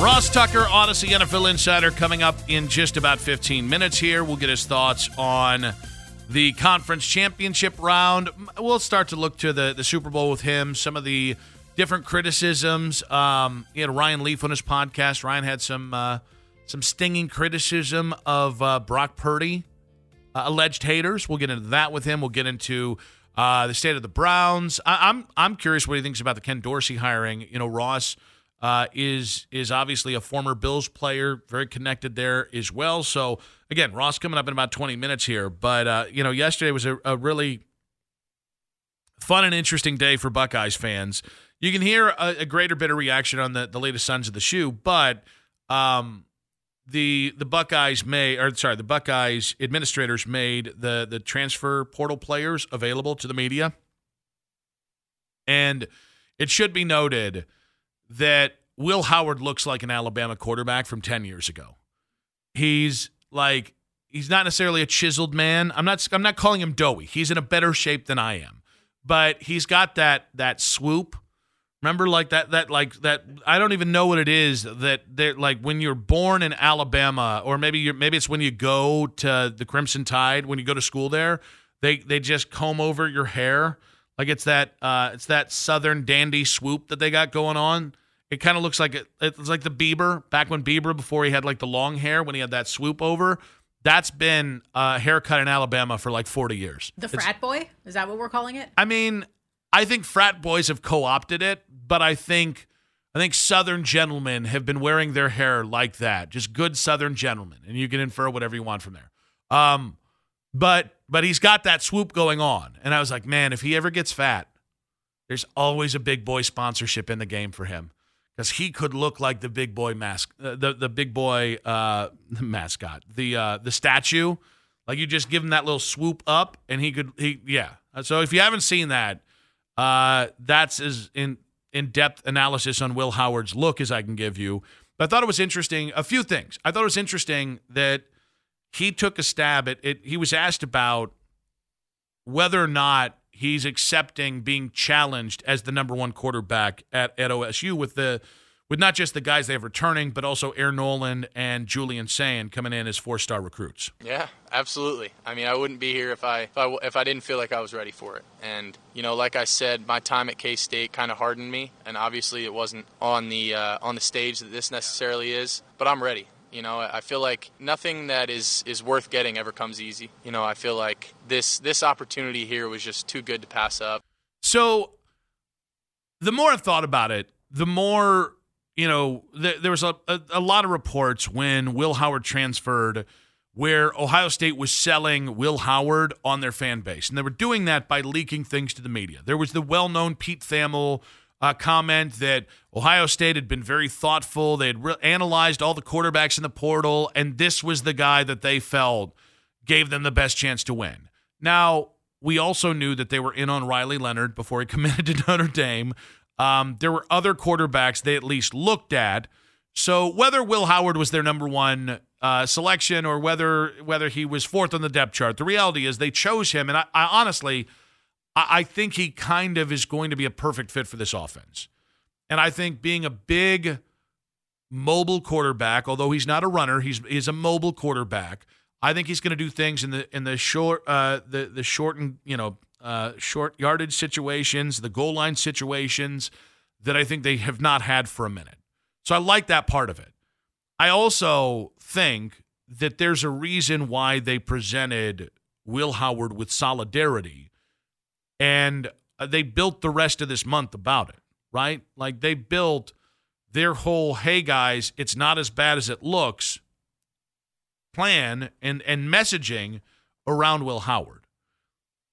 Ross Tucker, Odyssey NFL Insider, coming up in just about 15 minutes here. We'll get his thoughts on the conference championship round. We'll start to look to the, the Super Bowl with him, some of the different criticisms. Um, he had Ryan Leaf on his podcast. Ryan had some uh, some stinging criticism of uh, Brock Purdy, uh, alleged haters. We'll get into that with him. We'll get into uh, the state of the Browns. I, I'm I'm curious what he thinks about the Ken Dorsey hiring. You know, Ross uh, is is obviously a former Bills player, very connected there as well. So again, Ross coming up in about 20 minutes here. But uh, you know, yesterday was a, a, really fun and interesting day for Buckeyes fans. You can hear a, a greater bit of reaction on the the latest Sons of the Shoe, but um, the the Buckeyes may or sorry, the Buckeyes administrators made the the transfer portal players available to the media, and it should be noted that Will Howard looks like an Alabama quarterback from 10 years ago. He's like he's not necessarily a chiseled man. I'm not I'm not calling him doughy. He's in a better shape than I am. But he's got that that swoop. Remember like that that like that I don't even know what it is that they like when you're born in Alabama or maybe you're maybe it's when you go to the Crimson Tide when you go to school there, they they just comb over your hair. Like it's that uh it's that southern dandy swoop that they got going on. It kind of looks like it, it's like the Bieber back when Bieber before he had like the long hair when he had that swoop over. That's been a haircut in Alabama for like 40 years. The It's- frat boy? Is that what we're calling it? I mean, I think frat boys have co-opted it, but I think I think Southern gentlemen have been wearing their hair like that, just good Southern gentlemen, and you can infer whatever you want from there. Um, but but he's got that swoop going on, and I was like, man, if he ever gets fat, there's always a big boy sponsorship in the game for him because he could look like the big boy mask, uh, the the big boy uh, mascot, the uh, the statue. Like you just give him that little swoop up, and he could he yeah. So if you haven't seen that, uh, that's as in in depth analysis on Will Howard's look as I can give you. But I thought it was interesting. A few things. I thought it was interesting that he took a stab at it. He was asked about whether or not he's accepting being challenged as the number one quarterback at, at OSU with the with not just the guys they have returning, but also Air Noland and Julian Sayin coming in as four star recruits. Yeah, absolutely. I mean, I wouldn't be here if I, if I if I didn't feel like I was ready for it. And you know, like I said, my time at K State kind of hardened me, and obviously it wasn't on the uh, on the stage that this necessarily is. But I'm ready. You know, I feel like nothing that is is worth getting ever comes easy. You know, I feel like this this opportunity here was just too good to pass up. So the more I've thought about it, the more you know. Th- there was a, a, a lot of reports when Will Howard transferred, where Ohio State was selling Will Howard on their fan base, and they were doing that by leaking things to the media. There was the well-known Pete Thamel. Uh, comment that Ohio State had been very thoughtful. They had re- analyzed all the quarterbacks in the portal, and this was the guy that they felt gave them the best chance to win. Now, we also knew that they were in on Riley Leonard before he committed to Notre Dame. Um, there were other quarterbacks they at least looked at. So whether Will Howard was their number one uh, selection or whether whether he was fourth on the depth chart, the reality is they chose him, and I, I honestly, I, think he kind of is going to be a perfect fit for this offense. And I think being a big mobile quarterback, although he's not a runner, he's he's a mobile quarterback. I think he's going to do things in the in the short uh, the the short and you know uh, short yardage situations, the goal line situations that I think they have not had for a minute. So I like that part of it. I also think that there's a reason why they presented Will Howard with solidarity and uh, they built the rest of this month about it, right? Like they built their whole hey guys, it's not as bad as it looks plan and and messaging around Will Howard.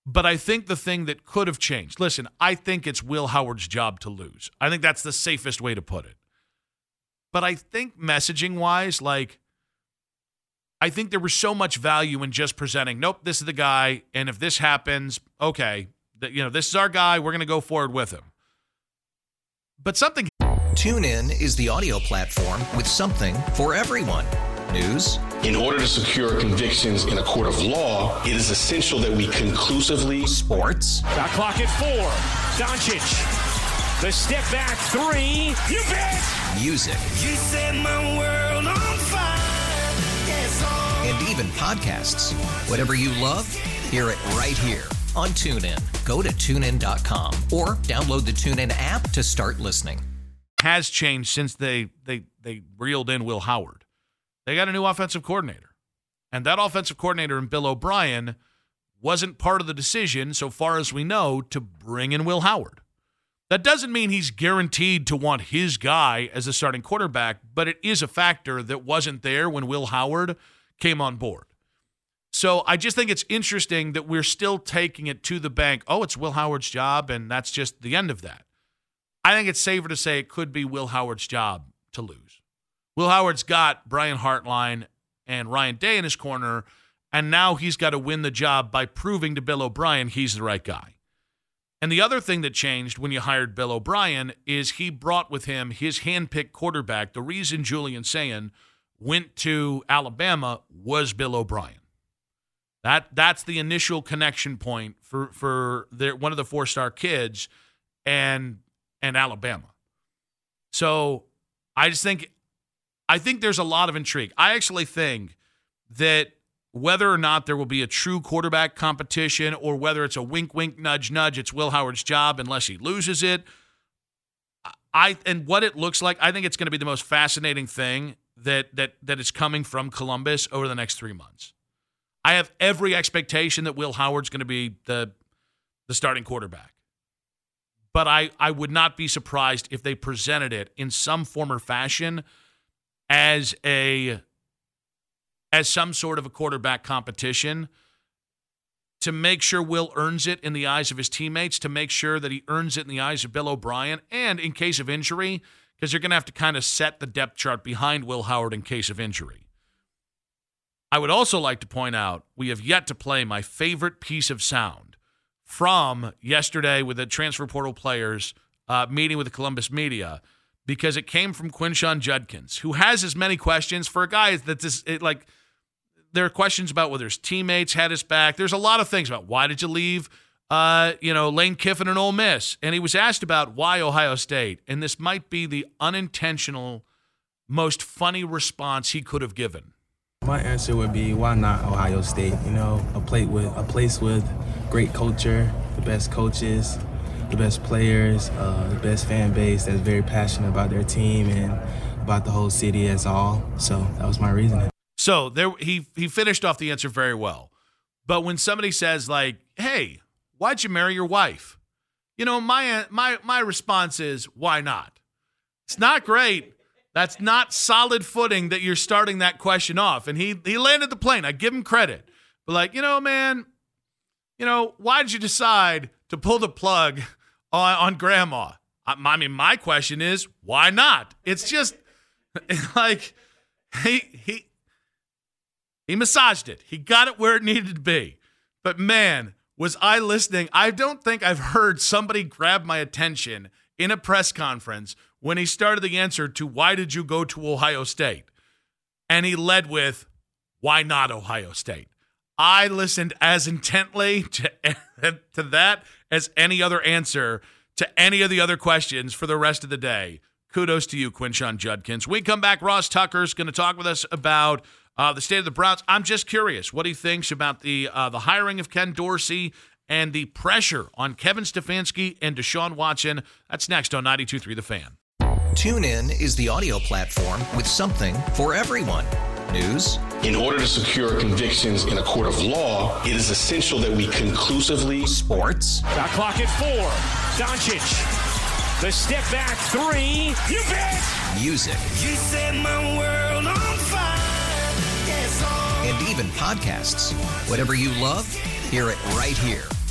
But I think the thing that could have changed. Listen, I think it's Will Howard's job to lose. I think that's the safest way to put it. But I think messaging wise like I think there was so much value in just presenting, nope, this is the guy and if this happens, okay, that you know, this is our guy, we're going to go forward with him. But something TuneIn is the audio platform with something for everyone. News. In order to secure convictions in a court of law, it is essential that we conclusively. Sports. Shot clock at four. Doncic. The step back three. You bet. Music. You set my world on fire. Yes. And even podcasts. Whatever you love, hear it right here on TuneIn. Go to tunein.com or download the TuneIn app to start listening. Has changed since they they they reeled in Will Howard. They got a new offensive coordinator. And that offensive coordinator and Bill O'Brien wasn't part of the decision, so far as we know, to bring in Will Howard. That doesn't mean he's guaranteed to want his guy as a starting quarterback, but it is a factor that wasn't there when Will Howard came on board. So I just think it's interesting that we're still taking it to the bank. Oh, it's Will Howard's job, and that's just the end of that. I think it's safer to say it could be Will Howard's job to lose. Will Howard's got Brian Hartline and Ryan Day in his corner, and now he's got to win the job by proving to Bill O'Brien he's the right guy. And the other thing that changed when you hired Bill O'Brien is he brought with him his handpicked quarterback. The reason Julian Sayin went to Alabama was Bill O'Brien. That that's the initial connection point for for their, one of the four star kids and and Alabama. So I just think I think there's a lot of intrigue. I actually think that whether or not there will be a true quarterback competition or whether it's a wink wink nudge nudge it's Will Howard's job unless he loses it I and what it looks like I think it's going to be the most fascinating thing that that that is coming from Columbus over the next 3 months. I have every expectation that Will Howard's going to be the the starting quarterback. But I, I would not be surprised if they presented it in some form or fashion as a as some sort of a quarterback competition to make sure Will earns it in the eyes of his teammates, to make sure that he earns it in the eyes of Bill O'Brien, and in case of injury, because you're going to have to kind of set the depth chart behind Will Howard in case of injury. I would also like to point out we have yet to play my favorite piece of sound from yesterday with the transfer portal players uh, meeting with the Columbus media because it came from Quinshon Judkins, who has as many questions for a guy that's just, it, like there are questions about whether his teammates had his back. There's a lot of things about why did you leave, uh, you know, Lane Kiffin and Ole Miss, and he was asked about why Ohio State, and this might be the unintentional, most funny response he could have given. My answer would be why not Ohio State? You know, a place with a place with great culture, the best coaches, the best players, uh, the best fan base that's very passionate about their team and about the whole city as all. So that was my reasoning. So there he he finished off the answer very well. But when somebody says like, "Hey, why'd you marry your wife?" You know, my my my response is, "Why not?" It's not great. That's not solid footing that you're starting that question off. And he he landed the plane. I give him credit. But like, you know, man, you know, why did you decide to pull the plug on, on grandma? I, I mean, my question is, why not? It's just like he he he massaged it. He got it where it needed to be. But man, was I listening? I don't think I've heard somebody grab my attention in a press conference when he started the answer to why did you go to Ohio State? And he led with, why not Ohio State? I listened as intently to, to that as any other answer to any of the other questions for the rest of the day. Kudos to you, Quinshon Judkins. We come back. Ross Tucker's going to talk with us about uh, the state of the Browns. I'm just curious what he thinks about the uh, the hiring of Ken Dorsey and the pressure on Kevin Stefanski and Deshaun Watson. That's next on 92.3 The Fan. TuneIn is the audio platform with something for everyone. News. In order to secure convictions in a court of law, it is essential that we conclusively. Sports. Shot clock at four. Doncic. The step back three. You bet. Music. You set my world on fire. Yes. And even podcasts. Whatever you love, hear it right here